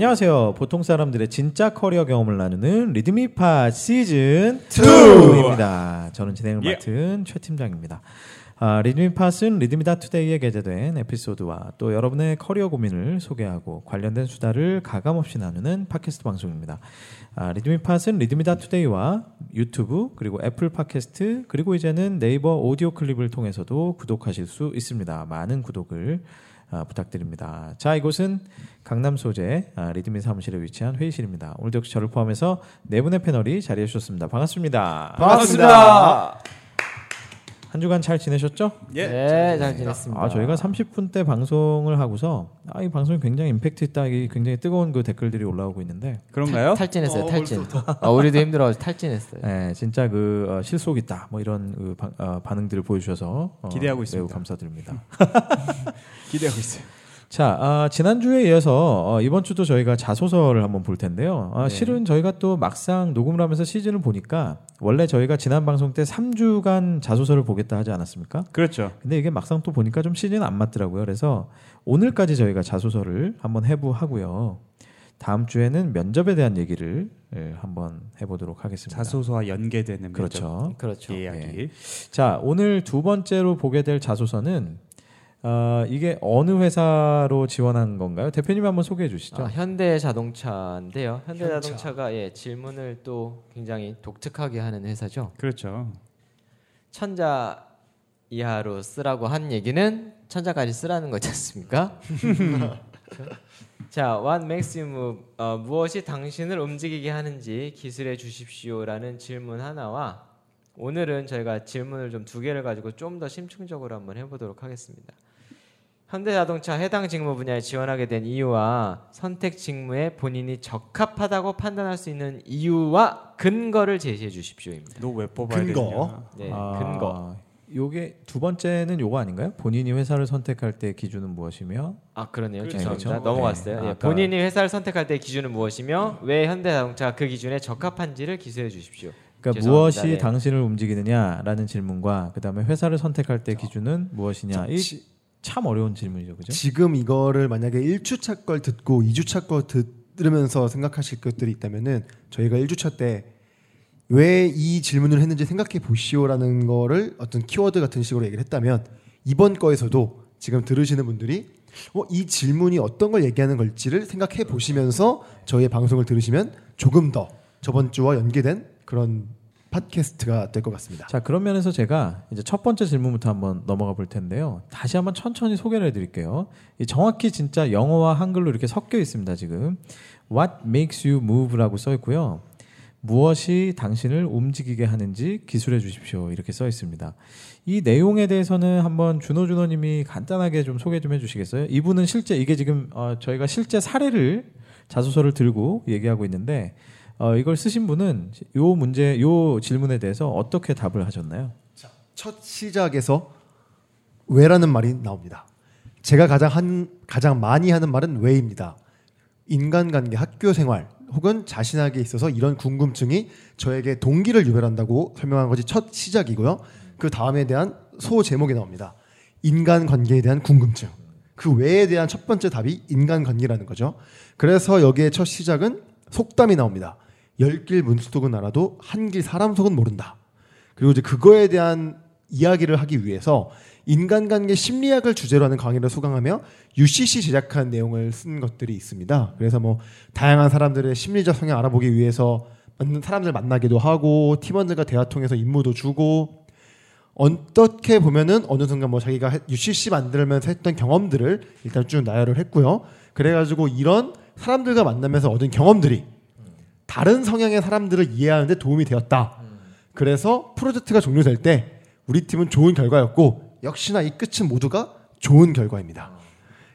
안녕하세요. 보통 사람들의 진짜 커리어 경험을 나누는 리드미팟 시즌 2입니다. 저는 진행을 예. 맡은 최 팀장입니다. 아, 리드미팟은 리드미다 투데이에 게재된 에피소드와 또 여러분의 커리어 고민을 소개하고 관련된 수다를 가감없이 나누는 팟캐스트 방송입니다. 아, 리드미팟은 리드미다 투데이와 유튜브 그리고 애플 팟캐스트 그리고 이제는 네이버 오디오 클립을 통해서도 구독하실 수 있습니다. 많은 구독을 아, 부탁드립니다. 자, 이곳은 강남 소재 아, 리드미 사무실에 위치한 회의실입니다. 오늘도 역시 저를 포함해서 네 분의 패널이 자리해 주셨습니다. 반갑습니다. 반갑습니다. 한 주간 잘 지내셨죠? 예. 네, 잘 지냈습니다. 아, 저희가 30분 대 방송을 하고서 아, 이 방송이 굉장히 임팩트 있다. 이 굉장히 뜨거운 그 댓글들이 올라오고 있는데 그런가요? 탈 진했어요, 탈진. 아, 우리도 힘들어 탈진했어요. 네, 진짜 그 어, 실속 있다. 뭐 이런 그 바- 어, 반응들을 보여주셔서 어, 기대하고 매우 있습니다. 감사드립니다. 기대하고 있어요. 자, 아, 지난주에 이어서 어, 이번 주도 저희가 자소서를 한번 볼 텐데요. 아, 실은 저희가 또 막상 녹음을 하면서 시즌을 보니까 원래 저희가 지난 방송 때 3주간 자소서를 보겠다 하지 않았습니까? 그렇죠. 근데 이게 막상 또 보니까 좀 시즌 안 맞더라고요. 그래서 오늘까지 저희가 자소서를 한번 해부하고요. 다음 주에는 면접에 대한 얘기를 예, 한번 해보도록 하겠습니다. 자소서와 연계되는 그렇죠. 그렇죠. 면접 이야기. 자, 오늘 두 번째로 보게 될 자소서는 어, 이게 어느 회사로 지원한 건가요? 대표님 한번 소개해 주시죠. 아, 현대 자동차인데요. 현대 자동차가 예, 질문을 또 굉장히 독특하게 하는 회사죠. 그렇죠. 천자 이하로 쓰라고 한 얘기는 천자까지 쓰라는 거지 않습니까? 자, what makes you move? 어, 무엇이 당신을 움직이게 하는지 기술해 주십시오라는 질문 하나와 오늘은 저희가 질문을 좀 두 개를 가지고 좀 더 심층적으로 한번 해보도록 하겠습니다. 현대자동차 해당 직무 분야에 지원하게 된 이유와 선택 직무에 본인이 적합하다고 판단할 수 있는 이유와 근거를 제시해 주십시오입니다. 너 왜 뽑아야 근거. 되냐? 네, 아, 근거. 요게 두 번째는 요거 아닌가요? 본인이 회사를 선택할 때 기준은 무엇이며 아 그러네요. 그렇죠. 죄송합니다. 그렇죠. 넘어갔어요. 네. 예, 아까- 본인이 회사를 선택할 때 기준은 무엇이며 왜 현대자동차가 그 기준에 적합한지를 기술해 주십시오. 그러니까 죄송합니다. 무엇이 네. 당신을 움직이느냐라는 질문과 그다음에 회사를 선택할 때 기준은 무엇이냐. 이 참 어려운 질문이죠. 그죠? 지금 이거를 만약에 1주차 걸 듣고 2주차 거 들으면서 생각하실 것들이 있다면은 저희가 1주차 때 왜 이 질문을 했는지 생각해 보시오라는 거를 어떤 키워드 같은 식으로 얘기를 했다면 이번 거에서도 지금 들으시는 분들이 어, 이 질문이 어떤 걸 얘기하는 걸지를 생각해 보시면서 저희의 방송을 들으시면 조금 더 저번 주와 연계된 그런 팟캐스트가 될 것 같습니다. 자, 그런 면에서 제가 이제 첫 번째 질문부터 한번 넘어가 볼 텐데요. 다시 한번 천천히 소개를 해 드릴게요. 이 정확히 진짜 영어와 한글로 이렇게 섞여 있습니다, 지금. What makes you move라고 써 있고요. 무엇이 당신을 움직이게 하는지 기술해 주십시오. 이렇게 써 있습니다. 이 내용에 대해서는 한번 준호 준호님이 간단하게 좀 소개 좀 해주시겠어요? 이분은 실제 이게 지금 어, 저희가 실제 사례를 자소서를 들고 얘기하고 있는데 어, 이걸 쓰신 분은 요 문제, 요 질문에 대해서 어떻게 답을 하셨나요? 첫 시작에서 왜라는 말이 나옵니다. 제가 가장 한 가장 많이 하는 말은 왜입니다. 인간관계, 학교 생활 혹은 자신에게 있어서 이런 궁금증이 저에게 동기를 유발한다고 설명한 것이 첫 시작이고요. 그 다음에 대한 소 제목이 나옵니다. 인간관계에 대한 궁금증. 그 외에 대한 첫 번째 답이 인간관계라는 거죠. 그래서 여기에 첫 시작은 속담이 나옵니다. 열 길 문수독은 알아도 한 길 사람 속은 모른다. 그리고 이제 그거에 대한 이야기를 하기 위해서 인간관계 심리학을 주제로 하는 강의를 수강하며 UCC 제작한 내용을 쓴 것들이 있습니다. 그래서 뭐 다양한 사람들의 심리적 성향 알아보기 위해서 사람들 만나기도 하고 팀원들과 대화 통해서 임무도 주고 어떻게 보면은 어느 순간 뭐 자기가 해- UCC 만들면서 했던 경험들을 일단 쭉 나열을 했고요. 그래가지고 이런 사람들과 만나면서 얻은 경험들이 다른 성향의 사람들을 이해하는데 도움이 되었다. 그래서 프로젝트가 종료될 때 우리 팀은 좋은 결과였고 역시나 이 끝은 모두가 좋은 결과입니다.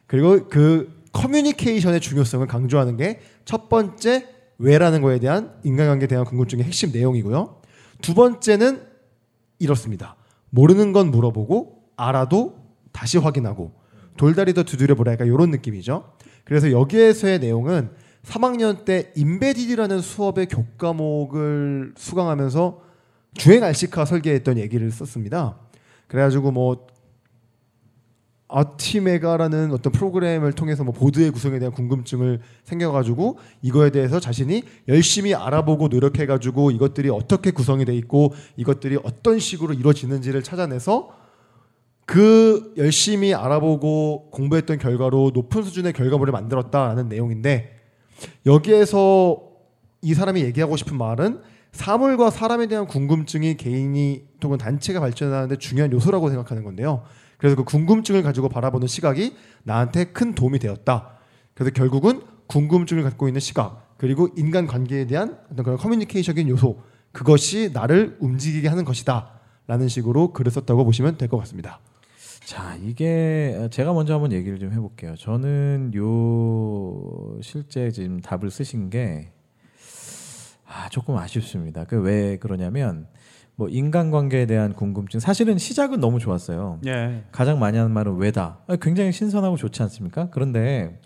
그리고 그 커뮤니케이션의 중요성을 강조하는 게 첫 번째 왜라는 거에 대한 인간관계에 대한 궁금증의 핵심 내용이고요. 두 번째는 이렇습니다. 모르는 건 물어보고 알아도 다시 확인하고 돌다리 더 두드려 보라 약간 이런 느낌이죠. 그래서 여기에서의 내용은 3학년 때 인베디드라는 수업의 교과목을 수강하면서 주행 RC카 설계했던 얘기를 썼습니다. 그래가지고 뭐 아티메가라는 어떤 프로그램을 통해서 뭐 보드의 구성에 대한 궁금증을 생겨가지고 이거에 대해서 자신이 열심히 알아보고 노력해가지고 이것들이 어떻게 구성이 돼 있고 이것들이 어떤 식으로 이루어지는지를 찾아내서 그 열심히 알아보고 공부했던 결과로 높은 수준의 결과물을 만들었다라는 내용인데 여기에서 이 사람이 얘기하고 싶은 말은 사물과 사람에 대한 궁금증이 개인이 혹은 단체가 발전하는데 중요한 요소라고 생각하는 건데요. 그래서 그 궁금증을 가지고 바라보는 시각이 나한테 큰 도움이 되었다. 그래서 결국은 궁금증을 갖고 있는 시각 그리고 인간 관계에 대한 어떤 그런 커뮤니케이션적인 요소 그것이 나를 움직이게 하는 것이다라는 식으로 글을 썼다고 보시면 될 것 같습니다. 자, 이게 제가 먼저 한번 얘기를 좀 해볼게요. 저는 요 실제 지금 답을 쓰신 게 아, 조금 아쉽습니다. 그 왜 그러냐면 뭐 인간관계에 대한 궁금증 사실은 시작은 너무 좋았어요. 예. 가장 많이 하는 말은 왜다. 아, 굉장히 신선하고 좋지 않습니까? 그런데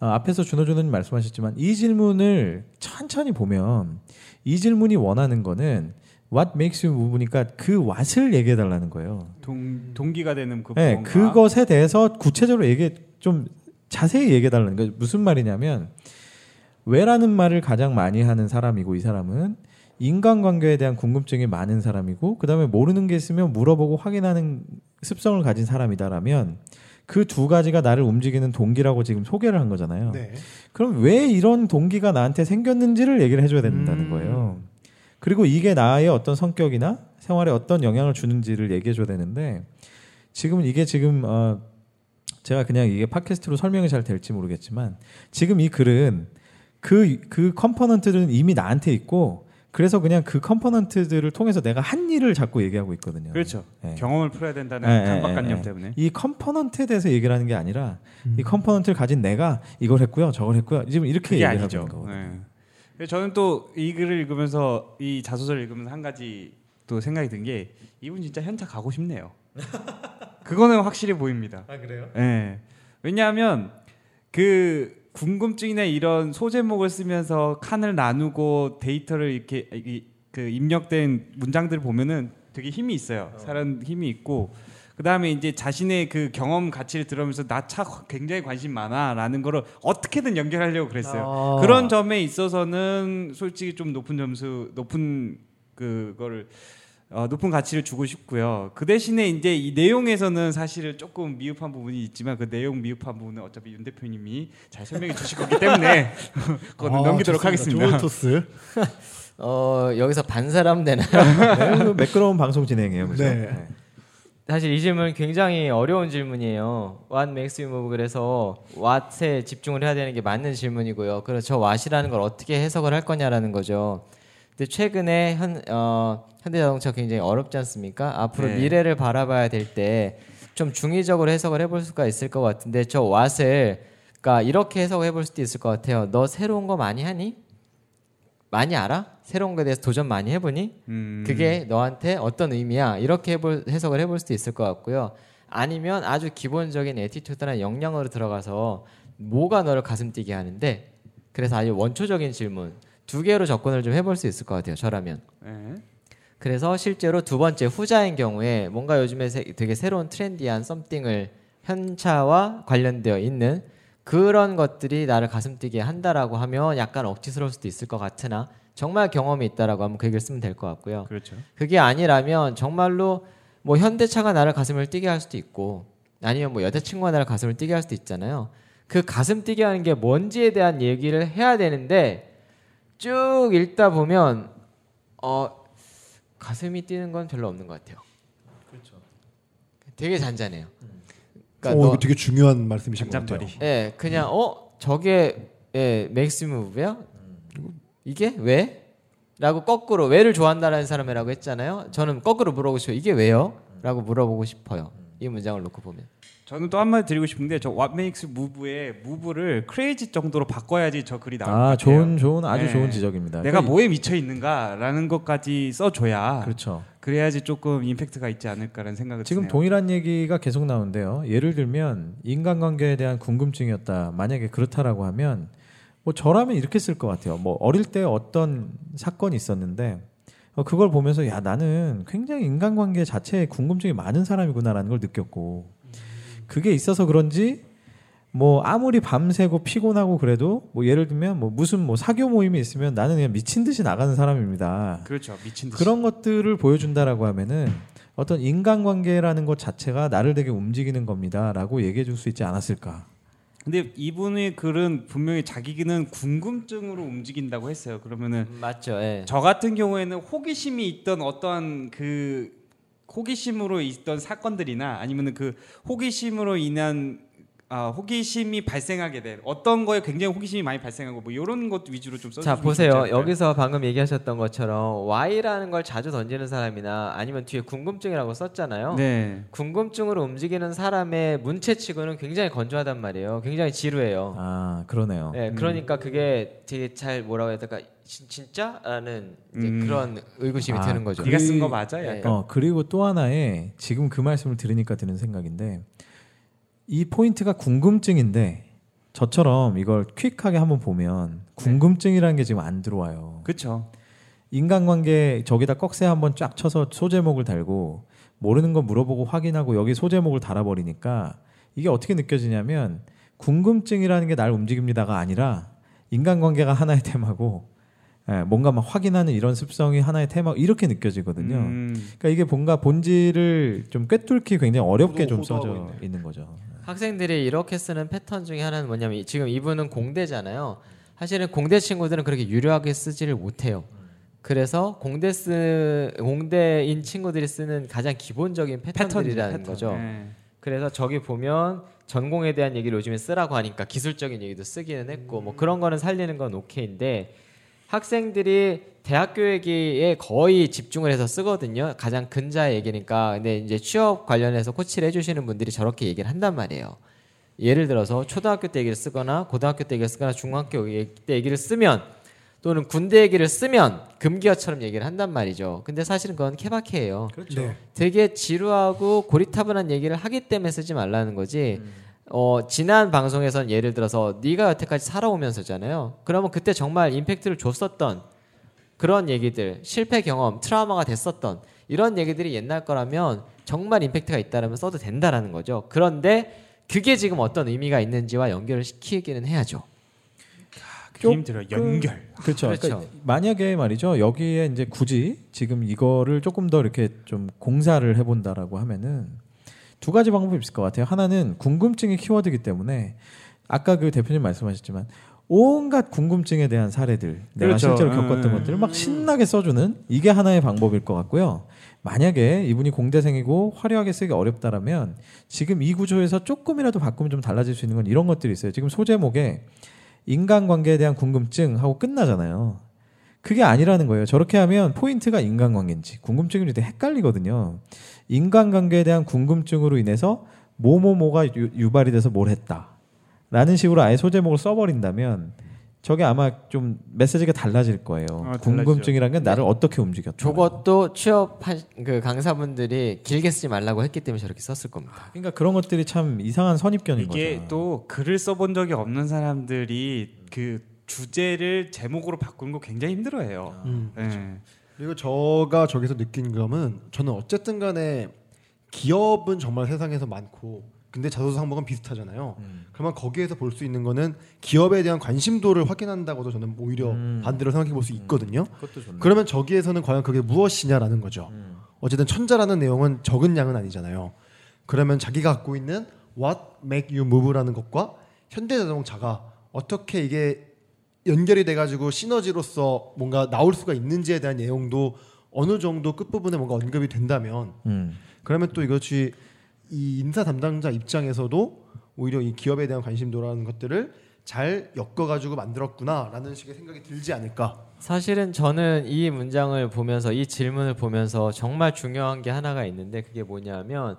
어, 앞에서 준호 준호님 말씀하셨지만 이 질문을 천천히 보면 이 질문이 원하는 거는 What makes you move니까 그 what을 얘기해 달라는 거예요. 동 동기가 되는 그 네. 그것에 대해서 구체적으로 얘기 좀 자세히 얘기해 달라는 거예요. 무슨 말이냐면 왜라는 말을 가장 많이 하는 사람이고 이 사람은 인간관계에 대한 궁금증이 많은 사람이고 그다음에 모르는 게 있으면 물어보고 확인하는 습성을 가진 사람이다라면 그 두 가지가 나를 움직이는 동기라고 지금 소개를 한 거잖아요. 네. 그럼 왜 이런 동기가 나한테 생겼는지를 얘기를 해줘야 된다는 음. 거예요. 그리고 이게 나의 어떤 성격이나 생활에 어떤 영향을 주는지를 얘기해 줘야 되는데 지금은 이게 지금 어 제가 그냥 이게 팟캐스트로 설명이 잘 될지 모르겠지만 지금 이 글은 그 그 component들은 이미 나한테 있고 그래서 그냥 그 component들을 통해서 내가 한 일을 자꾸 얘기하고 있거든요. 그렇죠. 네. 경험을 풀어야 된다는 예, 예, 강박관념 예, 예. 때문에. 이 component에 대해서 얘기를 하는 게 아니라 이 component를 가진 내가 이걸 했고요, 저걸 했고요. 지금 이렇게 얘기를 아니죠. 하고 있는 거거든요. 네. 그래서 저는 또 이 글을 읽으면서 이 자소서를 읽으면서 한 가지 또 생각이 든 게 이분 진짜 현차 가고 싶네요. 그거는 확실히 보입니다. 아 그래요? 예. 왜냐하면 그 궁금증이나 이런 소제목을 쓰면서 칸을 나누고 데이터를 이렇게 이- 그 입력된 문장들을 보면은 되게 힘이 있어요. 사람 힘이 있고 그 다음에 이제 자신의 그 경험 가치를 들으면서 나 차 굉장히 관심 많아라는 거를 어떻게든 연결하려고 그랬어요. 아. 그런 점에 있어서는 솔직히 좀 높은 점수, 높은 그거를 어, 높은 가치를 주고 싶고요. 그 대신에 이제 이 내용에서는 사실은 조금 미흡한 부분이 있지만 그 내용 미흡한 부분은 어차피 윤 대표님이 잘 설명해 주실 거기 때문에 그거는 아, 넘기도록 좋습니다. 하겠습니다. 좋은 토스. 어 여기서 반사람 되나요? 네, 그 매끄러운 방송 진행이에요, 그죠? 네. 사실 이 질문 굉장히 어려운 질문이에요. What makes you move? 그래서 what에 집중을 해야 되는 게 맞는 질문이고요. 그래서 저 what이라는 걸 어떻게 해석을 할 거냐라는 거죠. 근데 최근에 현, 어, 현대자동차 굉장히 어렵지 않습니까? 앞으로 네. 미래를 바라봐야 될 때 좀 중의적으로 해석을 해볼 수가 있을 것 같은데 저 what을 그러니까 이렇게 해석을 해볼 수도 있을 것 같아요. 너 새로운 거 많이 하니? 많이 알아? 새로운 거에 대해서 도전 많이 해보니? 음, 그게 너한테 어떤 의미야 이렇게 해볼, 해석을 해볼 수도 있을 것 같고요 아니면 아주 기본적인 attitude나 역량으로 들어가서 뭐가 너를 가슴 뛰게 하는데 그래서 아주 원초적인 질문 두 개로 접근을 좀 해볼 수 있을 것 같아요 저라면 네. 그래서 실제로 두 번째 후자인 경우에 뭔가 요즘에 세- 되게 새로운 trendy한 something을 현차와 관련되어 있는 그런 것들이 나를 가슴 뛰게 한다라고 하면 약간 억지스러울 수도 있을 것 같으나 정말 경험이 있다라고 하면 그 얘기를 쓰면 될 것 같고요. 그렇죠. 그게 아니라면 정말로 뭐 현대차가 나를 가슴을 뛰게 할 수도 있고 아니면 뭐 여자친구가 나를 가슴을 뛰게 할 수도 있잖아요. 그 가슴 뛰게 하는 게 뭔지에 대한 얘기를 해야 되는데 쭉 읽다 보면 어 가슴이 뛰는 건 별로 없는 것 같아요. 되게 잔잔해요. 그러니까 어, 너- 이거 되게 중요한 말씀이신 것 같아요. 예, 그냥 어 저게 예 makes move야? 이게 왜? 라고 거꾸로 왜를 좋아한다라는 사람이라고 했잖아요. 저는 거꾸로 물어보고 싶어요. 이게 왜요? 라고 물어보고 싶어요. 이 문장을 놓고 보면. 저는 또 한마디 드리고 싶은데 저 What Makes Move의 move를 crazy 정도로 바꿔야지 저 글이 나올 것 아, 같아요. 좋은 좋은 아주 네. 좋은 지적입니다. 내가 그러니까 뭐에 미쳐 있는가라는 것까지 써줘야 그렇죠. 그래야지 조금 임팩트가 있지 않을까라는 생각을 지금 드네요. 동일한 얘기가 계속 나오는데요. 예를 들면 인간관계에 대한 궁금증이었다. 만약에 그렇다라고 하면 뭐 저라면 이렇게 쓸 것 같아요. 뭐 어릴 때 어떤 사건이 있었는데 어, 그걸 보면서 야 나는 굉장히 인간관계 자체에 궁금증이 많은 사람이구나라는 걸 느꼈고 그게 있어서 그런지 뭐 아무리 밤새고 피곤하고 그래도 뭐 예를 들면 뭐 무슨 뭐 사교 모임이 있으면 나는 그냥 미친 듯이 나가는 사람입니다. 그렇죠. 미친 듯이. 그런 것들을 보여준다라고 하면은 어떤 인간관계라는 것 자체가 나를 되게 움직이는 겁니다라고 얘기해 줄 수 있지 않았을까. 근데 이분의 글은 분명히 자기는 궁금증으로 움직인다고 했어요. 그러면은 음, 맞죠. 예. 저 같은 경우에는 호기심이 있던 어떠한 그 호기심으로 있던 사건들이나 아니면은 그 호기심으로 인한 아, 호기심이 발생하게 된 어떤 거에 굉장히 호기심이 많이 발생하고 뭐 이런 것 위주로 좀 써주시면 자 보세요. 여기서 방금 얘기하셨던 것처럼 Y라는 걸 자주 던지는 사람이나 아니면 뒤에 궁금증이라고 썼잖아요. 네. 궁금증으로 움직이는 사람의 문체치고는 굉장히 건조하단 말이에요. 굉장히 지루해요. 아 그러네요. 네, 그러니까 그게 되게 잘 뭐라고 해야 될까? 진, 진짜라는 이제 음. 그런 의구심이 아, 드는 거죠. 네가 쓴거 그- 맞아? 네. 약간. 어 그리고 또 하나의 지금 그 말씀을 들으니까 드는 생각인데 이 포인트가 궁금증인데 저처럼 이걸 퀵하게 한번 보면 궁금증이라는 게 지금 안 들어와요. 그렇죠. 인간관계 저기다 꺽쇠 한번 쫙 쳐서 소제목을 달고 모르는 거 물어보고 확인하고 여기 소제목을 달아버리니까 이게 어떻게 느껴지냐면 궁금증이라는 게 날 움직입니다가 아니라 인간관계가 하나의 테마고 예, 뭔가 막 확인하는 이런 습성이 하나의 테마 이렇게 느껴지거든요. 음. 그러니까 이게 뭔가 본질을 좀 꿰뚫기 굉장히 어렵게 좀 써져. 있는 거죠. 학생들이 이렇게 쓰는 패턴 중에 하나는 뭐냐면 이- 지금 이분은 공대잖아요. 사실은 공대 친구들은 그렇게 유려하게 쓰지를 못해요. 그래서 공대 쓰 공대인 친구들이 쓰는 가장 기본적인 패턴들이라는 패턴이죠, 거죠. 패턴. 네. 그래서 저기 보면 전공에 대한 얘기를 요즘에 쓰라고 하니까 기술적인 얘기도 쓰기는 했고 뭐 그런 거는 살리는 건 오케이인데 학생들이 대학교 얘기에 거의 집중을 해서 쓰거든요. 가장 근자 얘기니까. 근데 이제 취업 관련해서 코치를 해주시는 분들이 저렇게 얘기를 한단 말이에요. 예를 들어서 초등학교 때 얘기를 쓰거나 고등학교 때 얘기를 쓰거나 중학교 때 얘기를 쓰면 또는 군대 얘기를 쓰면 금기어처럼 얘기를 한단 말이죠. 근데 사실은 그건 케바케예요. 네. 되게 지루하고 고리타분한 얘기를 하기 때문에 쓰지 말라는 거지. 어, 지난 방송에선 예를 들어서 네가 여태까지 살아오면서잖아요. 그러면 그때 정말 임팩트를 줬었던 그런 얘기들, 실패 경험, 트라우마가 됐었던 이런 얘기들이 옛날 거라면 정말 임팩트가 있다라면 써도 된다라는 거죠. 그런데 그게 지금 어떤 의미가 있는지와 연결을 시키기는 해야죠. 그게 힘들어요. 연결. 그렇죠. 그렇죠. 그러니까 만약에 말이죠. 여기에 이제 굳이 지금 이거를 조금 더 이렇게 좀 공사를 해본다라고 하면은 두 가지 방법이 있을 것 같아요. 하나는 궁금증이 키워드이기 때문에 아까 그 대표님 말씀하셨지만 온갖 궁금증에 대한 사례들 내가 그렇죠. 실제로 겪었던 음. 것들을 막 신나게 써주는 이게 하나의 방법일 것 같고요. 만약에 이분이 공대생이고 화려하게 쓰기 어렵다라면 지금 이 구조에서 조금이라도 바꾸면 좀 달라질 수 있는 건 이런 것들이 있어요. 지금 소제목에 인간관계에 대한 궁금증 하고 끝나잖아요. 그게 아니라는 거예요. 저렇게 하면 포인트가 인간관계인지 궁금증인지 되게 헷갈리거든요. 인간관계에 대한 궁금증으로 인해서 뭐뭐뭐가 유- 유발이 돼서 뭘 했다. 라는 식으로 아예 소제목을 써버린다면 저게 아마 좀 메시지가 달라질 거예요. 어, 달라지죠. 궁금증이라는 게 나를 어떻게 움직였다. 저것도 취업한 그 강사분들이 길게 쓰지 말라고 했기 때문에 저렇게 썼을 겁니다. 그러니까 그런 것들이 참 이상한 선입견인 이게 거죠. 또 글을 써본 적이 없는 사람들이 그 주제를 제목으로 바꾸는 거 굉장히 힘들어해요. 음. 네. 그리고 저가 저기서 느낀 점은 저는 어쨌든 간에 기업은 정말 세상에서 많고 근데 자소서 항목은 비슷하잖아요. 음. 그러면 거기에서 볼 수 있는 거는 기업에 대한 관심도를 확인한다고도 저는 오히려 음. 반대로 생각해 볼 수 있거든요. 그것도 좋네. 그러면 저기에서는 과연 그게 무엇이냐라는 거죠. 음. 어쨌든 천자라는 내용은 적은 양은 아니잖아요. 그러면 자기가 갖고 있는 what make you move라는 것과 현대자동차가 어떻게 이게 연결이 돼가지고 시너지로서 뭔가 나올 수가 있는지에 대한 내용도 어느 정도 끝부분에 뭔가 언급이 된다면 음. 그러면 또 이것이 이 인사 담당자 입장에서도 오히려 이 기업에 대한 관심도라는 것들을 잘 엮어가지고 만들었구나라는 식의 생각이 들지 않을까. 사실은 저는 이 문장을 보면서 이 질문을 보면서 정말 중요한 게 하나가 있는데 그게 뭐냐면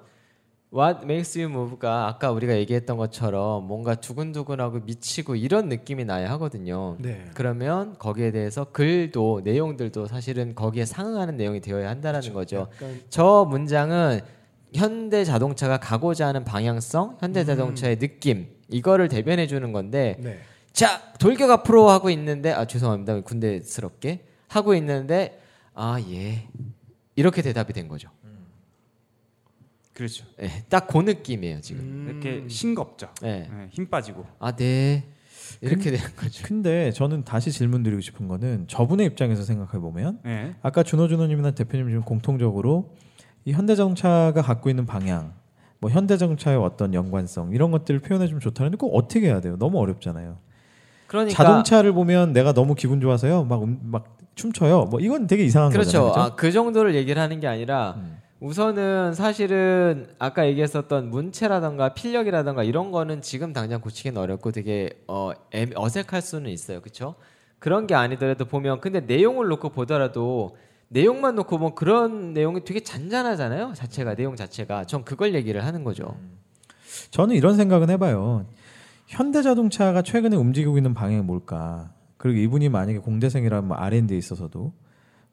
What makes you move가 아까 우리가 얘기했던 것처럼 뭔가 두근두근하고 미치고 이런 느낌이 나야 하거든요. 네. 그러면 거기에 대해서 글도 내용들도 사실은 거기에 상응하는 내용이 되어야 한다라는 거죠. 약간 저 문장은 현대 자동차가 가고자 하는 방향성, 현대 자동차의 느낌 이거를 대변해 주는 건데 네. 자 돌격 앞으로 하고 있는데 아 죄송합니다 군대스럽게 하고 있는데 아 예 이렇게 대답이 된 거죠. 그렇죠. 예, 딱그 느낌이에요 지금. 음. 이렇게 싱겁죠. 예. 네, 힘 빠지고. 아 네. 이렇게 되는 거죠. 근데 저는 다시 질문 드리고 싶은 거는 저분의 입장에서 생각해 보면 네. 아까 준호 준호님이나 대표님 지금 공통적으로 이 현대자동차가 갖고 있는 방향, 뭐 현대자동차의 어떤 연관성 이런 것들을 표현해 주면 좋다는데 꼭 어떻게 해야 돼요? 너무 어렵잖아요. 그러니까 자동차를 보면 내가 너무 기분 좋아서요, 막, 음- 막 춤춰요. 뭐 이건 되게 이상한 그렇죠. 거잖아요. 아, 그 정도를 얘기를 하는 게 아니라 음. 우선은 사실은 아까 얘기했었던 문체라던가 필력이라던가 이런 거는 지금 당장 고치기는 어렵고 되게 어, 애- 어색할 수는 있어요. 그렇죠? 그런 게 아니더라도 보면 근데 내용을 놓고 보더라도 내용만 놓고 보면 그런 내용이 되게 잔잔하잖아요. 자체가 내용 자체가 전 그걸 얘기를 하는 거죠. 저는 이런 생각은 해봐요. 현대자동차가 최근에 움직이고 있는 방향이 뭘까? 그리고 이분이 만약에 공대생이라면 뭐 R&D에 있어서도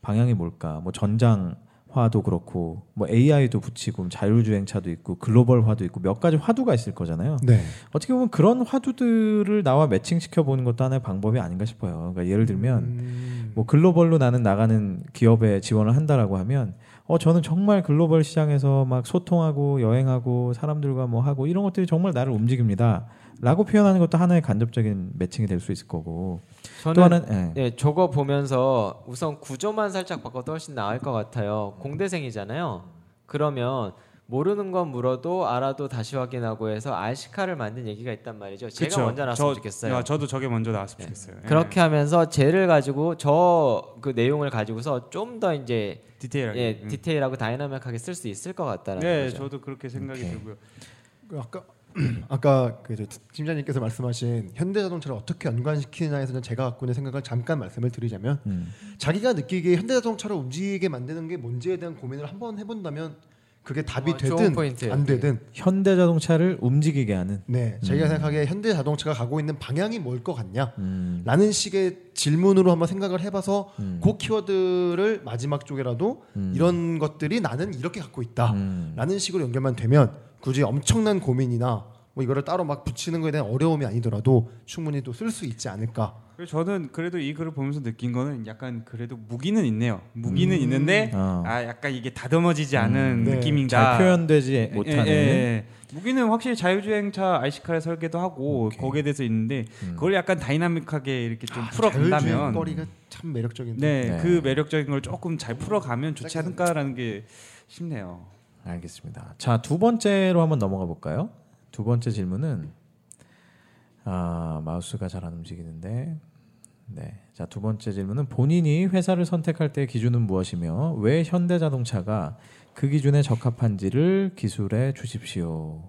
방향이 뭘까? 뭐 전장 화도 그렇고 뭐 AI도 붙이고 자율주행차도 있고 글로벌화도 있고 몇 가지 화두가 있을 거잖아요. 네. 어떻게 보면 그런 화두들을 나와 매칭시켜 보는 것도 하나의 방법이 아닌가 싶어요. 그러니까 예를 들면 음. 뭐 글로벌로 나는 나가는 기업에 지원을 한다라고 하면 어 저는 정말 글로벌 시장에서 막 소통하고 여행하고 사람들과 뭐 하고 이런 것들이 정말 나를 움직입니다 라고 표현하는 것도 하나의 간접적인 매칭이 될 수 있을 거고 또 저는 하나는 예. 네, 저거 보면서 우선 구조만 살짝 바꿔도 훨씬 나을 것 같아요. 공대생이잖아요. 그러면 모르는 건 물어도 알아도 다시 확인하고 해서 알시카를 만든 얘기가 있단 말이죠. 제가 그쵸. 먼저 나왔으면 저- 좋겠어요. 야, 저도 저게 먼저 나왔으면 네. 좋겠어요. 예. 그렇게 하면서 쟤를 가지고 저 그 내용을 가지고서 좀 더 이제 디테일하게. 예, 음. 디테일하고 다이나믹하게 쓸 수 있을 것 같다라는 네, 거죠. 저도 그렇게 생각이 오케이. 들고요. 그 아까 아까 그 이제 팀장님께서 말씀하신 현대자동차를 어떻게 연관시키느냐에서는 제가 갖고 있는 생각을 잠깐 말씀을 드리자면 음. 자기가 느끼기에 현대자동차를 움직이게 만드는 게 뭔지에 대한 고민을 한번 해본다면 그게 답이 어, 되든 포인트예요. 안 되든 현대자동차를 움직이게 하는 네 자기가 음. 생각하기에 현대자동차가 가고 있는 방향이 뭘 것 같냐 음. 라는 식의 질문으로 한번 생각을 해봐서 음. 그 키워드를 마지막 쪽에라도 음. 이런 것들이 나는 이렇게 갖고 있다 음. 라는 식으로 연결만 되면 굳이 엄청난 고민이나 뭐 이거를 따로 막 붙이는 거에 대한 어려움이 아니더라도 충분히 또 쓸 수 있지 않을까 저는 그래도 이 글을 보면서 느낀 거는 약간 그래도 무기는 있네요. 무기는 있는데 어. 아 약간 이게 다듬어지지 않은 음, 네. 느낌이다. 잘 표현되지 예, 못하는 예, 예. 무기는 확실히 자율주행차 RC카를 설계도 하고 오케이. 거기에 대해서 있는데 음. 그걸 약간 다이나믹하게 이렇게 좀 아, 풀어간다면 자율주행거리가 참 매력적인데 네, 네. 그 매력적인 걸 조금 잘 풀어가면 좋지 않을까라는 게 싶네요. 알겠습니다. 자, 두 번째로 한번 넘어가 볼까요? 두 번째 질문은 아, 마우스가 잘 안 움직이는데. 네. 자, 두 번째 질문은 본인이 회사를 선택할 때 기준은 무엇이며 왜 현대자동차가 그 기준에 적합한지를 기술해 주십시오.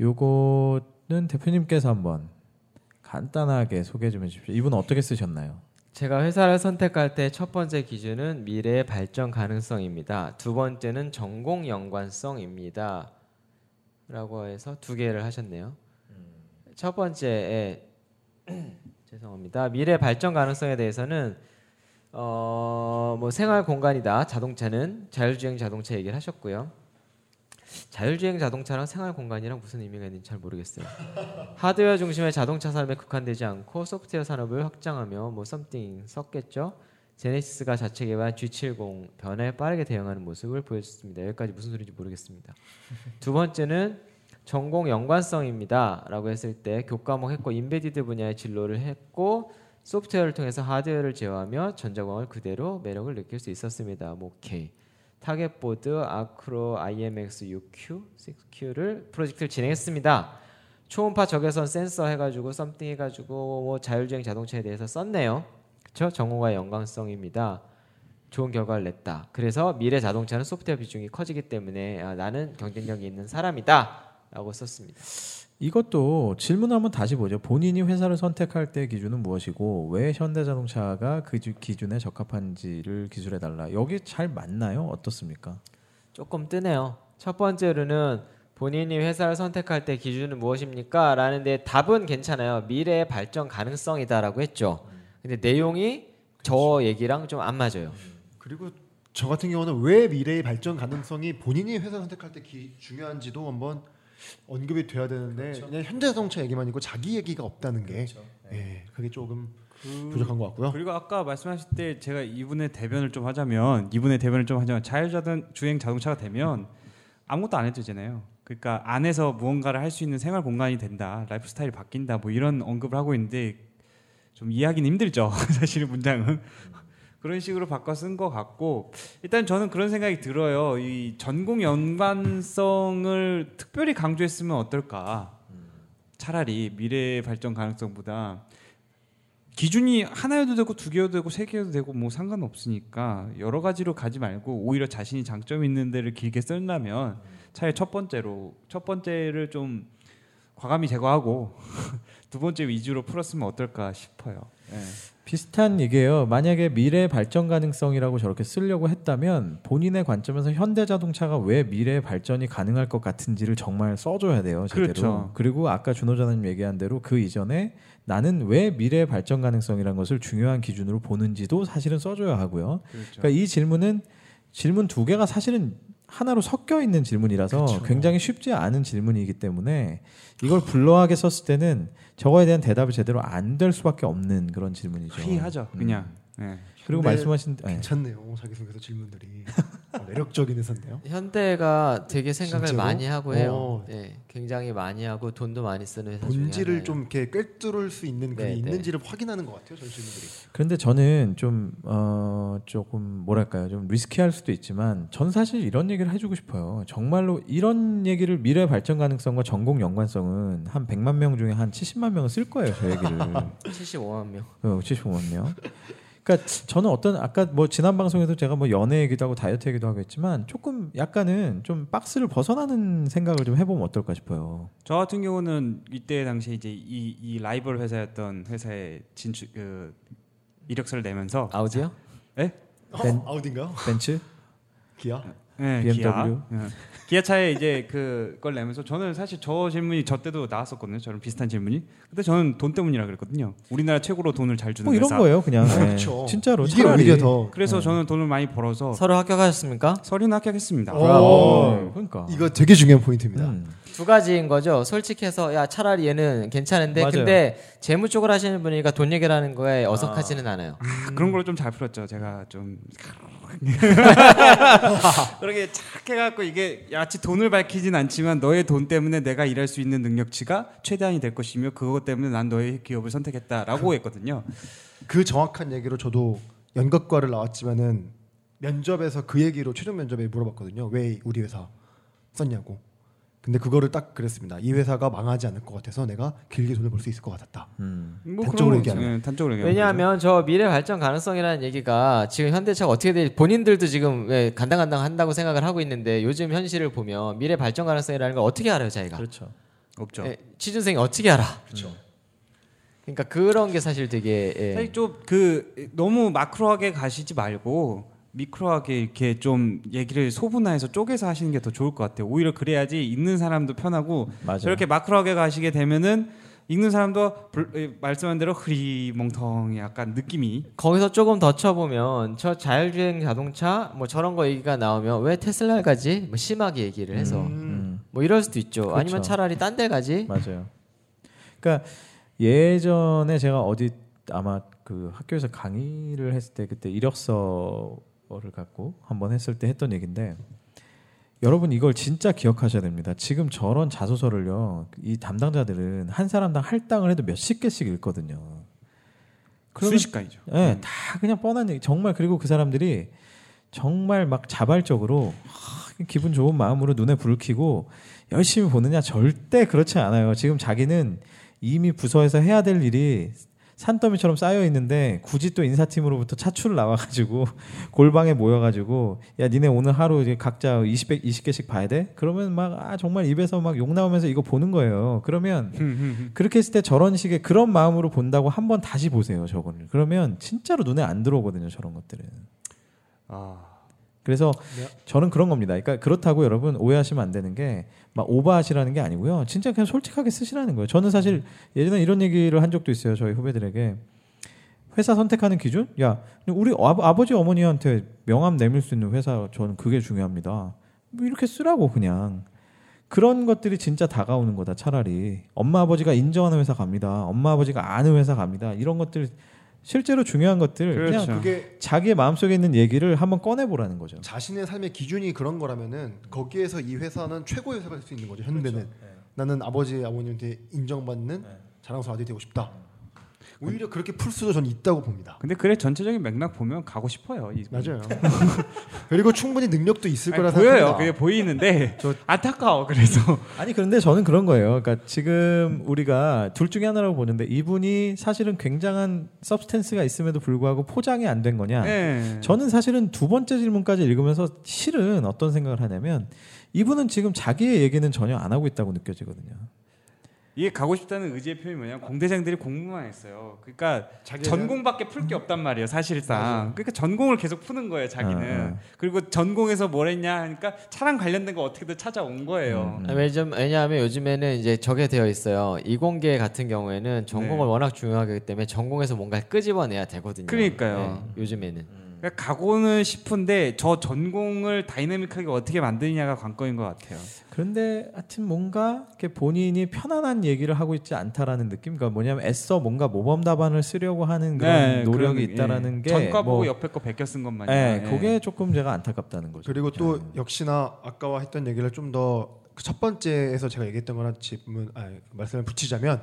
요거는 대표님께서 한번 간단하게 소개해 주면 주십시오. 이분 어떻게 쓰셨나요? 제가 회사를 선택할 때 첫 번째 기준은 미래의 발전 가능성입니다. 두 번째는 전공 연관성입니다. 라고 해서 두 개를 하셨네요. 첫 번째에 죄송합니다. 미래 발전 가능성에 대해서는 어, 뭐 생활 공간이다. 자동차는 자율주행 자동차 얘기를 하셨고요. 자율주행 자동차랑 생활 공간이랑 무슨 의미가 있는지 잘 모르겠어요. 하드웨어 중심의 자동차 산업에 국한되지 않고 소프트웨어 산업을 확장하며 뭐 썸띵 썼겠죠. 제네시스가 자체 개발한 G70 변화에 빠르게 대응하는 모습을 보여줬습니다. 여기까지 무슨 소리인지 모르겠습니다. 두 번째는 전공 연관성입니다라고 했을 때 교과목 했고 embedded 분야의 진로를 했고 소프트웨어를 통해서 하드웨어를 제어하며 전자공학을 그대로 매력을 느낄 수 있었습니다. 뭐 오케이. target board, 아크로, IMX, UQ, 6Q를 프로젝트를 진행했습니다. 초음파 적외선 센서 해가지고 something 해가지고 뭐 자율주행 자동차에 대해서 썼네요. 그렇죠? 전공과의 연관성입니다. 좋은 결과를 냈다. 그래서 미래 자동차는 소프트웨어 비중이 커지기 때문에 아, 나는 경쟁력이 있는 사람이다 라고 썼습니다. 이것도 질문 한번 다시 보죠. 본인이 회사를 선택할 때 기준은 무엇이고 왜 현대자동차가 그 주- 기준에 적합한지를 기술해 달라. 여기 잘 맞나요? 어떻습니까? 조금 뜨네요. 첫 번째로는 본인이 회사를 선택할 때 기준은 무엇입니까? 라는데 답은 괜찮아요. 미래의 발전 가능성이다라고 했죠. 근데 내용이 저 얘기랑 좀 안 맞아요. 그리고 저 같은 경우는 왜 미래의 발전 가능성이 본인이 회사 선택할 때 기, 중요한지도 한번 언급이 돼야 되는데 그냥 현대 자동차 얘기만 있고 자기 얘기가 없다는 게 예, 그게 조금 부족한 것 같고요. 그리고 아까 말씀하실 때 제가 이분의 대변을 좀 하자면 이분의 대변을 좀 하자면 자율주행 자동차가 되면 아무것도 안 해도 되잖아요. 그러니까 안에서 무언가를 할 수 있는 생활 공간이 된다, 라이프 스타일이 바뀐다, 뭐 이런 언급을 하고 있는데 좀 이해하기는 힘들죠. 사실 문장은 그런 식으로 바꿔 쓴 것 같고 일단 저는 그런 생각이 들어요. 이 전공 연관성을 특별히 강조했으면 어떨까? 차라리 미래 발전 가능성보다 기준이 하나여도 되고 두 개여도 되고 세 개여도 되고 뭐 상관없으니까 여러 가지로 가지 말고 오히려 자신이 장점 있는 데를 길게 쓴다면 차라리 첫 번째로 첫 번째를 좀 과감히 제거하고 두 번째 위주로 풀었으면 어떨까 싶어요. 예. 비슷한 얘기예요. 만약에 미래 발전 가능성이라고 저렇게 쓰려고 했다면 본인의 관점에서 현대 자동차가 왜 미래 발전이 가능할 것 같은지를 정말 써줘야 돼요. 제대로. 그렇죠. 그리고 아까 준호 전님 얘기한 대로 그 이전에 나는 왜 미래 발전 가능성이라는 것을 중요한 기준으로 보는지도 사실은 써줘야 하고요. 그렇죠. 그러니까 이 질문은 질문 두 개가 사실은 하나로 섞여 있는 질문이라서 그쵸. 굉장히 쉽지 않은 질문이기 때문에 이걸 불러하게 썼을 때는 저거에 대한 대답이 제대로 안 될 수밖에 없는 그런 질문이죠. 음. 그냥. 예. 그리고 말씀하신 네. 괜찮네요. 자기소개서 질문들이 어, 매력적인 회사인데요. 현대가 되게 생각을 진짜로? 많이 하고 해요. 어. 네, 굉장히 많이 하고 돈도 많이 쓰는 회사 본질을. 좀 이렇게 꿰뚫을 수 있는 글이 네, 네. 있는지를 확인하는 것 같아요. 전 질문들이. 그런데 저는 좀 어, 조금 뭐랄까요, 좀 리스키할 수도 있지만, 전 사실 이런 얘기를 해주고 싶어요. 정말로 이런 얘기를 미래 발전 가능성과 전공 연관성은 한 100만 명 중에 한 70만 명은 쓸 거예요, 저 얘기를. 75만 명. 어, 75만 명. 그러니까 저는 어떤 아까 뭐 지난 방송에서 제가 뭐 연애 얘기도 하고 다이어트 얘기도 하고 했지만 조금 약간은 좀 박스를 벗어나는 생각을 좀 해보면 어떨까 싶어요. 저 같은 경우는 이때 당시에 이제 이, 이 라이벌 회사였던 회사에 진출 그 이력서를 내면서 아우디요? 벤- 어, 아우디인가요? 벤츠, 기아? 네, BMW? 기아. 예. 기아 차에 이제 그걸 내면서 저는 사실 저 질문이 저 때도 나왔었거든요. 저랑 비슷한 질문이. 근데 저는 돈 때문이라 그랬거든요. 우리나라 최고로 돈을 잘 주는 뭐 이런 회사. 거예요, 그냥. 네. 그렇죠. 진짜로. 이게 차라리. 오히려 더 그래서 저는 돈을 많이 벌어서 서류 합격하셨습니까? 서류는 합격했습니다. 오. 어, 그러니까. 이거 되게 중요한 포인트입니다. 음. 두 가지인 거죠. 솔직해서 야 차라리 얘는 괜찮은데 맞아요. 근데 재무 쪽을 하시는 분이니까 돈 얘기를 하는 거에 어석하지는 않아요. 아, 그런 걸로 좀잘 풀었죠. 제가 좀 그렇게 착 해갖고 이게 야치 돈을 밝히진 않지만 너의 돈 때문에 내가 일할 수 있는 능력치가 최대한이 될 것이며 그것 때문에 난 너의 기업을 선택했다라고 했거든요. 그 정확한 얘기로 저도 연극과를 나왔지만은 면접에서 그 얘기로 최종 면접에 물어봤거든요. 왜 우리 회사 썼냐고. 근데 그거를 딱 그랬습니다. 이 회사가 망하지 않을 것 같아서 내가 길게 돈을 벌 수 있을 것 같았다. 음. 뭐 단적으로 얘기하면. 예, 단적으로 얘기하면 왜냐하면 저 미래 발전 가능성이라는 얘기가 지금 현대차가 어떻게 될지 본인들도 지금 왜 간당간당 한다고 생각을 하고 있는데 요즘 현실을 보면 미래 발전 가능성이라는 걸 어떻게 알아요, 자기가? 그렇죠. 없죠. 예, 취준생이 어떻게 알아? 그렇죠. 그러니까 그런 게 사실 되게 예. 사실 좀 그 너무 마크로하게 가시지 말고 미크로하게 이렇게 좀 얘기를 소분화해서 쪼개서 하시는 게 더 좋을 것 같아요. 오히려 그래야지 읽는 사람도 편하고 맞아요. 저렇게 마크로하게 가시게 되면은 읽는 사람도 불- 에, 말씀한 대로 흐리멍텅이 약간 느낌이 거기서 조금 더 쳐보면 저 자율주행 자동차 뭐 저런 거 얘기가 나오면 왜 테슬라를 가지? 뭐 심하게 얘기를 해서 음. 뭐 이럴 수도 있죠. 그렇죠. 아니면 차라리 딴 데 가지? 맞아요. 그러니까 예전에 제가 어디 아마 그 학교에서 강의를 했을 때 그때 이력서 를 갖고 한번 했을 때 했던 얘기인데 여러분 이걸 진짜 기억하셔야 됩니다. 지금 저런 자소서를요 이 담당자들은 한 사람당 할당을 해도 몇십 개씩 읽거든요. 순식간이죠. 예, 다 그냥 뻔한 얘기. 정말 그리고 그 사람들이 정말 막 자발적으로 하, 기분 좋은 마음으로 눈에 불을 켜고 열심히 보느냐 절대 그렇지 않아요. 지금 자기는 이미 부서에서 해야 될 일이 산더미처럼 쌓여 있는데 굳이 또 인사팀으로부터 차출 나와가지고 골방에 모여가지고 야 니네 오늘 하루 이제 각자 20개 20개씩 봐야 돼? 그러면 막 아 정말 입에서 막 욕 나오면서 이거 보는 거예요. 그러면 그렇게 했을 때 저런 식의 그런 마음으로 본다고 한번 다시 보세요 저거를. 그러면 진짜로 눈에 안 들어오거든요 저런 것들은. 아, 그래서 네. 저는 그런 겁니다. 그러니까 그렇다고 여러분 오해하시면 안 되는 게 막 오버하시라는 게 아니고요. 진짜 그냥 솔직하게 쓰시라는 거예요. 저는 사실 예전에 이런 얘기를 한 적도 있어요. 저희 후배들에게 회사 선택하는 기준? 야, 우리 아, 버 지 어머니한테 명함 내밀 수 있는 회사 저는 그게 중요합니다. 뭐 이렇게 쓰라고 그냥. 그런 것들이 진짜 다가오는 거다 차라리 엄마 아버지가 인정하는 회사 갑니다 엄마 아버지가 아는 회사 갑니다 이런 것들 실제로 중요한 것들 그렇죠. 그냥 그게 자기의 마음속에 있는 얘기를 한번 꺼내 보라는 거죠. 자신의 삶의 기준이 그런 거라면은 거기에서 이 회사는 최고의 회사가 될 수 있는 거죠. 현대는 그렇죠. 나는 아버지 아버님한테 인정받는 자랑스러운 아들이 되고 싶다. 오히려 그렇게 풀 수도 저는 있다고 봅니다. 근데 그래 전체적인 맥락 보면 가고 싶어요. 이 맞아요. 그리고 충분히 능력도 있을 아니, 거라 보여요. 생각합니다. 그게 보이는데 안타까워. 그래서 아니 그런데 저는 그런 거예요. 그러니까 지금 우리가 둘 중에 하나라고 보는데 이분이 사실은 굉장한 substance가 있음에도 불구하고 포장이 안 된 거냐? 네. 저는 사실은 두 번째 질문까지 읽으면서 실은 어떤 생각을 하냐면 이분은 지금 자기의 얘기는 전혀 안 하고 있다고 느껴지거든요. 이게 가고 싶다는 의지의 표현이 뭐냐면 공대장들이 공부만 했어요. 그러니까 자기는- 전공밖에 풀 게 없단 말이에요, 사실상. 그러니까 전공을 계속 푸는 거예요, 자기는. 어, 어. 그리고 전공에서 뭘 했냐 하니까 차랑 관련된 거 어떻게든 찾아온 거예요. 음. 아, 왜냐면 왜냐하면 요즘에는 이제 저게 되어 있어요. 이공계 같은 경우에는 전공을 네. 워낙 중요하기 때문에 전공에서 뭔가 끄집어내야 되거든요. 그러니까요. 네, 요즘에는. 그러니까 가고는 싶은데 저 전공을 다이내믹하게 어떻게 만드느냐가 관건인 것 같아요. 그런데 하여튼 뭔가 본인이 편안한 얘기를 하고 있지 않다라는 느낌. 그러니까 뭐냐면 애써 뭔가 모범 답안을 쓰려고 하는 그런 네, 노력이 그런, 있다라는 예. 게 전과 보고 뭐, 옆에 거 베껴 쓴 것만. 예, 그게 조금 제가 안타깝다는 거죠. 그리고 또 역시나 아까와 했던 얘기를 좀 더 첫 번째에서 제가 얘기했던 거랑 질문 아, 말씀을 붙이자면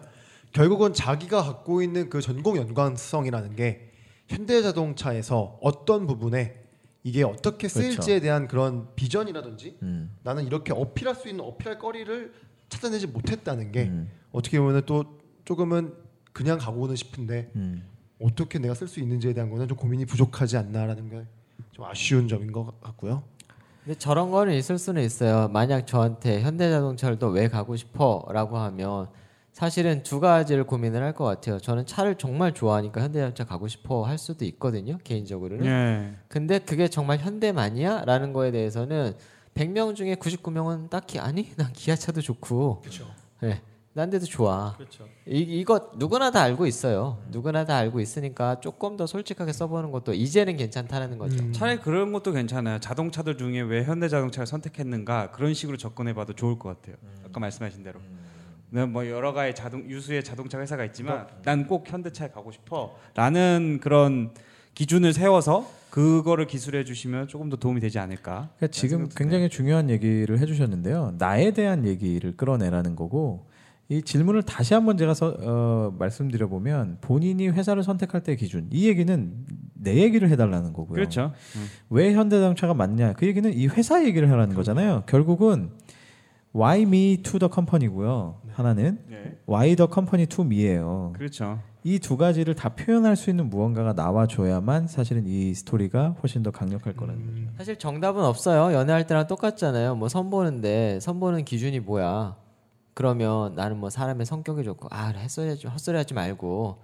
결국은 자기가 갖고 있는 그 전공 연관성이라는 게 현대자동차에서 어떤 부분에 이게 어떻게 쓰일지에 대한 그런 비전이라든지 음, 나는 이렇게 어필할 수 있는 어필할 거리를 찾아내지 못했다는 게 음, 어떻게 보면 또 조금은 그냥 가고는 싶은데 음. 어떻게 내가 쓸 수 있는지에 대한 거는 좀 고민이 부족하지 않나라는 게 좀 아쉬운 점인 것 같고요. 근데 저런 거는 있을 수는 있어요. 만약 저한테 현대자동차를 또왜 가고 싶어라고 하면 사실은 두 가지를 고민을 할 것 같아요. 저는 차를 정말 좋아하니까 현대자동차 가고 싶어 할 수도 있거든요. 개인적으로는. 예. 근데 그게 정말 현대만이야? 라는 거에 대해서는 100명 중에 99명은 딱히 아니 난 기아차도 좋고 그렇죠. 네, 난 데도 좋아. 그렇죠. 이, 이거 누구나 다 알고 있어요. 누구나 다 알고 있으니까 조금 더 솔직하게 써보는 것도 이제는 괜찮다라는 거죠. 음. 차라리 그런 것도 괜찮아요. 자동차들 중에 왜 현대자동차를 선택했는가 그런 식으로 접근해봐도 좋을 것 같아요. 아까 말씀하신 대로. 네, 뭐 여러 가지 자동 유수의 자동차 회사가 있지만 난 꼭 현대차에 가고 싶어라는 그런 기준을 세워서 그거를 기술해 주시면 조금 더 도움이 되지 않을까. 그러니까 지금 굉장히 중요한 얘기를 해주셨는데요. 나에 대한 얘기를 끌어내라는 거고 이 질문을 다시 한번 제가 서, 어, 말씀드려 보면 본인이 회사를 선택할 때 기준 이 얘기는 내 얘기를 해달라는 거고요. 그렇죠. 왜 현대자동차가 맞냐? 그 얘기는 이 회사 얘기를 하라는 거잖아요. 결국은 why me to the company고요. 하나는 네. why the company to me예요. 그렇죠. 이 두 가지를 다 표현할 수 있는 무언가가 나와줘야만 사실은 이 스토리가 훨씬 더 강력할 거라는 거죠. 사실 정답은 없어요. 연애할 때랑 똑같잖아요. 뭐 선보는데 선보는 기준이 뭐야? 그러면 나는 뭐 사람의 성격이 좋고 아 그래, 헛소리 하지 헛소리 하지 말고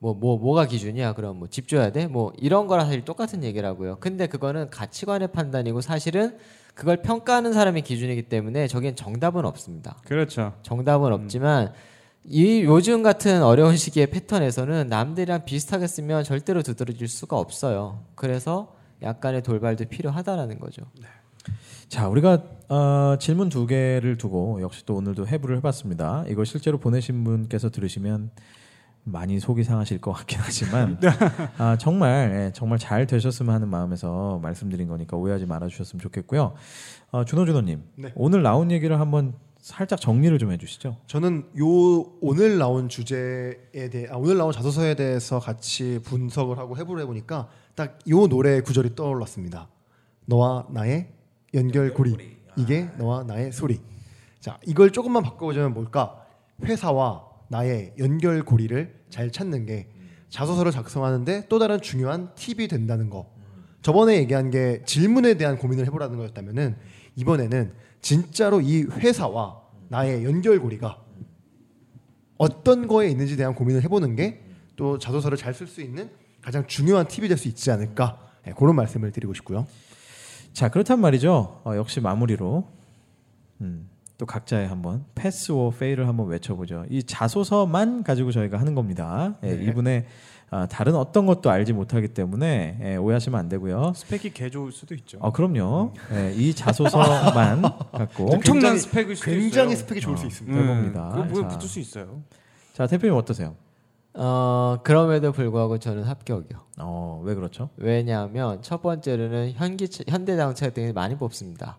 뭐 뭐 뭐, 가 기준이야? 그럼 뭐 집 줘야 돼? 뭐 이런 거랑 사실 똑같은 얘기라고요. 근데 그거는 가치관의 판단이고 사실은 그걸 평가하는 사람의 기준이기 때문에 저기엔 정답은 없습니다. 그렇죠. 정답은 없지만 이 요즘 같은 어려운 시기의 패턴에서는 남들이랑 비슷하게 쓰면 절대로 두드러질 수가 없어요. 그래서 약간의 돌발도 필요하다라는 거죠. 자, 우리가 어, 질문 두 개를 두고 역시 또 오늘도 해부를 해봤습니다. 이걸 실제로 보내신 분께서 들으시면 많이 속이 상하실 것 같긴 하지만 아, 정말 예, 정말 잘 되셨으면 하는 마음에서 말씀드린 거니까 오해하지 말아주셨으면 좋겠고요. 어, 준호 준호님 네. 오늘 나온 얘기를 한번 살짝 정리를 좀 해주시죠. 저는 요 오늘 나온 주제에 대해 아, 오늘 나온 자소서에 대해서 같이 분석을 하고 해부를 해보니까 딱 요 노래 구절이 떠올랐습니다. 너와 나의 연결고리 이게 너와 나의 소리. 자 이걸 조금만 바꿔보자면 뭘까? 회사와 나의 연결고리를 잘 찾는 게 자소서를 작성하는데 또 다른 중요한 팁이 된다는 거. 저번에 얘기한 게 질문에 대한 고민을 해보라는 거였다면은 이번에는 진짜로 이 회사와 나의 연결고리가 어떤 거에 있는지 대한 고민을 해보는 게 또 자소서를 잘 쓸 수 있는 가장 중요한 팁이 될 수 있지 않을까 네, 그런 말씀을 드리고 싶고요. 자 그렇단 말이죠. 어, 역시 마무리로 음, 또 각자의 한번 패스 오 페이를 한번 외쳐보죠. 이 자소서만 가지고 저희가 하는 겁니다. 예, 네. 이분의 아, 다른 어떤 것도 알지 못하기 때문에 예, 오해하시면 안 되고요. 스펙이 개 좋을 수도 있죠. 어 그럼요. 예, 이 자소서만 갖고 엄청난 굉장히- 수도 굉장히 있어요. 스펙이 좋을 어. 수 있습니다. 해봅니다. 그거 뭐에 자. 붙을 수 있어요. 자 대표님 어떠세요? 어, 그럼에도 불구하고 저는 합격이요. 어, 왜 그렇죠? 왜냐하면 첫 번째로는 현기 현대자동차 등이 많이 뽑습니다.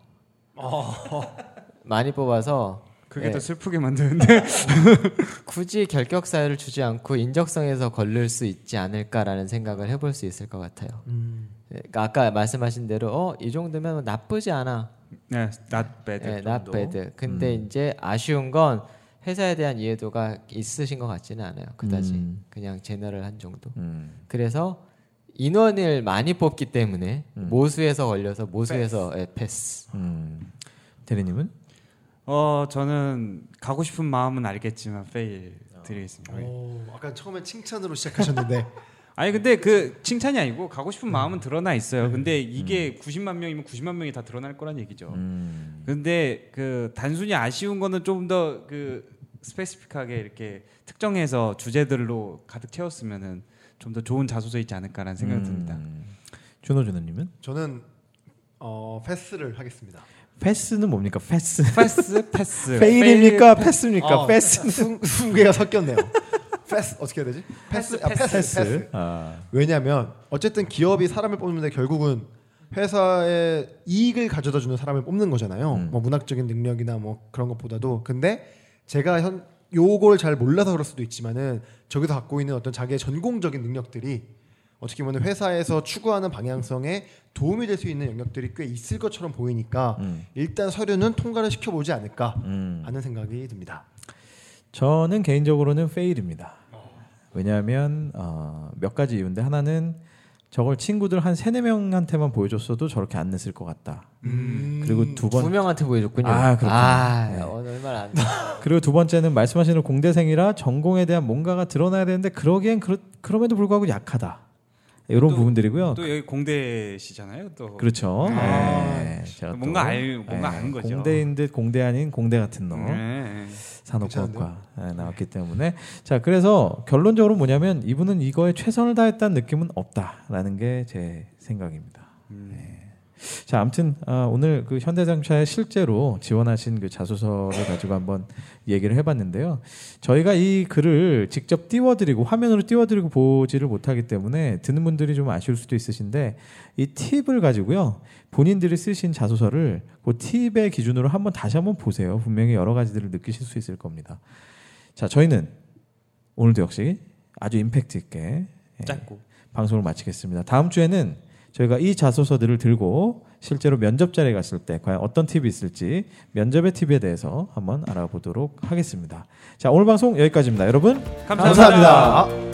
많이 뽑아서 그게 네. 더 슬프게 만드는데. 굳이 결격 사유를 주지 않고 인적성에서 걸릴 수 있지 않을까라는 생각을 해볼 수 있을 것 같아요. 음. 그러니까 아까 말씀하신 대로 어, 이 정도면 뭐 나쁘지 않아. 네, not bad. 네, not bad. 근데 이제 아쉬운 건 회사에 대한 이해도가 있으신 것 같지는 않아요. 그다지 음. 그냥 제너럴한 정도. 음. 그래서 인원을 많이 뽑기 때문에 모수에서 걸려서 모수에서 예, 패스. 음. 대리님은? 어, 저는 가고 싶은 마음은 알겠지만 페일 드리겠습니다. 오, 아까 처음에 칭찬으로 시작하셨는데 아니 근데 그 칭찬이 아니고 가고 싶은 마음은 드러나 있어요. 근데 이게 90만 명이면 90만 명이 다 드러날 거란 얘기죠. 음. 근데 그 단순히 아쉬운 거는 좀 더 그 스페시픽하게 이렇게 특정해서 주제들로 가득 채웠으면은 좀 더 좋은 자소서이지 않을까라는 생각이 듭니다. 음. 준호 준호님은? 저는 어, 패스를 하겠습니다. 패스는 뭡니까? 패스. 패스 패스. fail입니까? 패스입니까? 어, 패스. 두, 두 개가 섞였네요. 패스 어떻게 해야 되지? 패스, 아, 패스, 패스. 패스. 아. 왜냐하면 어쨌든 기업이 사람을 뽑는데 결국은 회사에 이익을 가져다 주는 사람을 뽑는 거잖아요. 음. 뭐 문학적인 능력이나 뭐 그런 것보다도. 근데 제가 현 요걸 잘 몰라서 그럴 수도 있지만은 저기서 갖고 있는 어떤 자기의 전공적인 능력들이 어떻게 보면 회사에서 추구하는 방향성에 도움이 될 수 있는 영역들이 꽤 있을 것처럼 보이니까 음. 일단 서류는 통과를 시켜보지 않을까 음. 하는 생각이 듭니다. 저는 개인적으로는 페일입니다. 왜냐하면 어, 몇 가지 이유인데 하나는 저걸 친구들 한 세네 명한테만 보여줬어도 저렇게 안 냈을 것 같다. 그리고 두 번, 두 명한테 보여줬군요. 아, 그렇군요. 아, 네. 오늘 얼마나 안 돼. 그리고 두 번째는 말씀하시는 공대생이라 전공에 대한 뭔가가 드러나야 되는데 그러기엔 그러, 그럼에도 불구하고 약하다. 이런 또- 부분들이고요. 또 여기 공대시잖아요. 또 그렇죠. 아, 네. 제가 뭔가 또, 알- 뭔가 아는 거죠. 공대인 듯 공대 아닌 공대 같은 놈. 네. 산업과학과 네, 나왔기 때문에 자 그래서 결론적으로 뭐냐면 이분은 이거에 최선을 다했다는 느낌은 없다라는 게 제 생각입니다. 네. 자 아무튼 아, 오늘 그 현대자동차에 실제로 지원하신 그 자소서를 가지고 한번 얘기를 해봤는데요. 저희가 이 글을 직접 띄워드리고 화면으로 띄워드리고 보지를 못하기 때문에 듣는 분들이 좀 아쉬울 수도 있으신데 이 팁을 가지고요 본인들이 쓰신 자소서를 그 팁의 기준으로 한번 다시 한번 보세요. 분명히 여러 가지들을 느끼실 수 있을 겁니다. 자 저희는 오늘도 역시 아주 임팩트 있게 예, 짧고. 방송을 마치겠습니다. 다음 주에는 저희가 이 자소서들을 들고 실제로 면접 자리에 갔을 때 과연 어떤 팁이 있을지 면접의 팁에 대해서 한번 알아보도록 하겠습니다. 자 오늘 방송 여기까지입니다. 여러분 감사합니다. 감사합니다.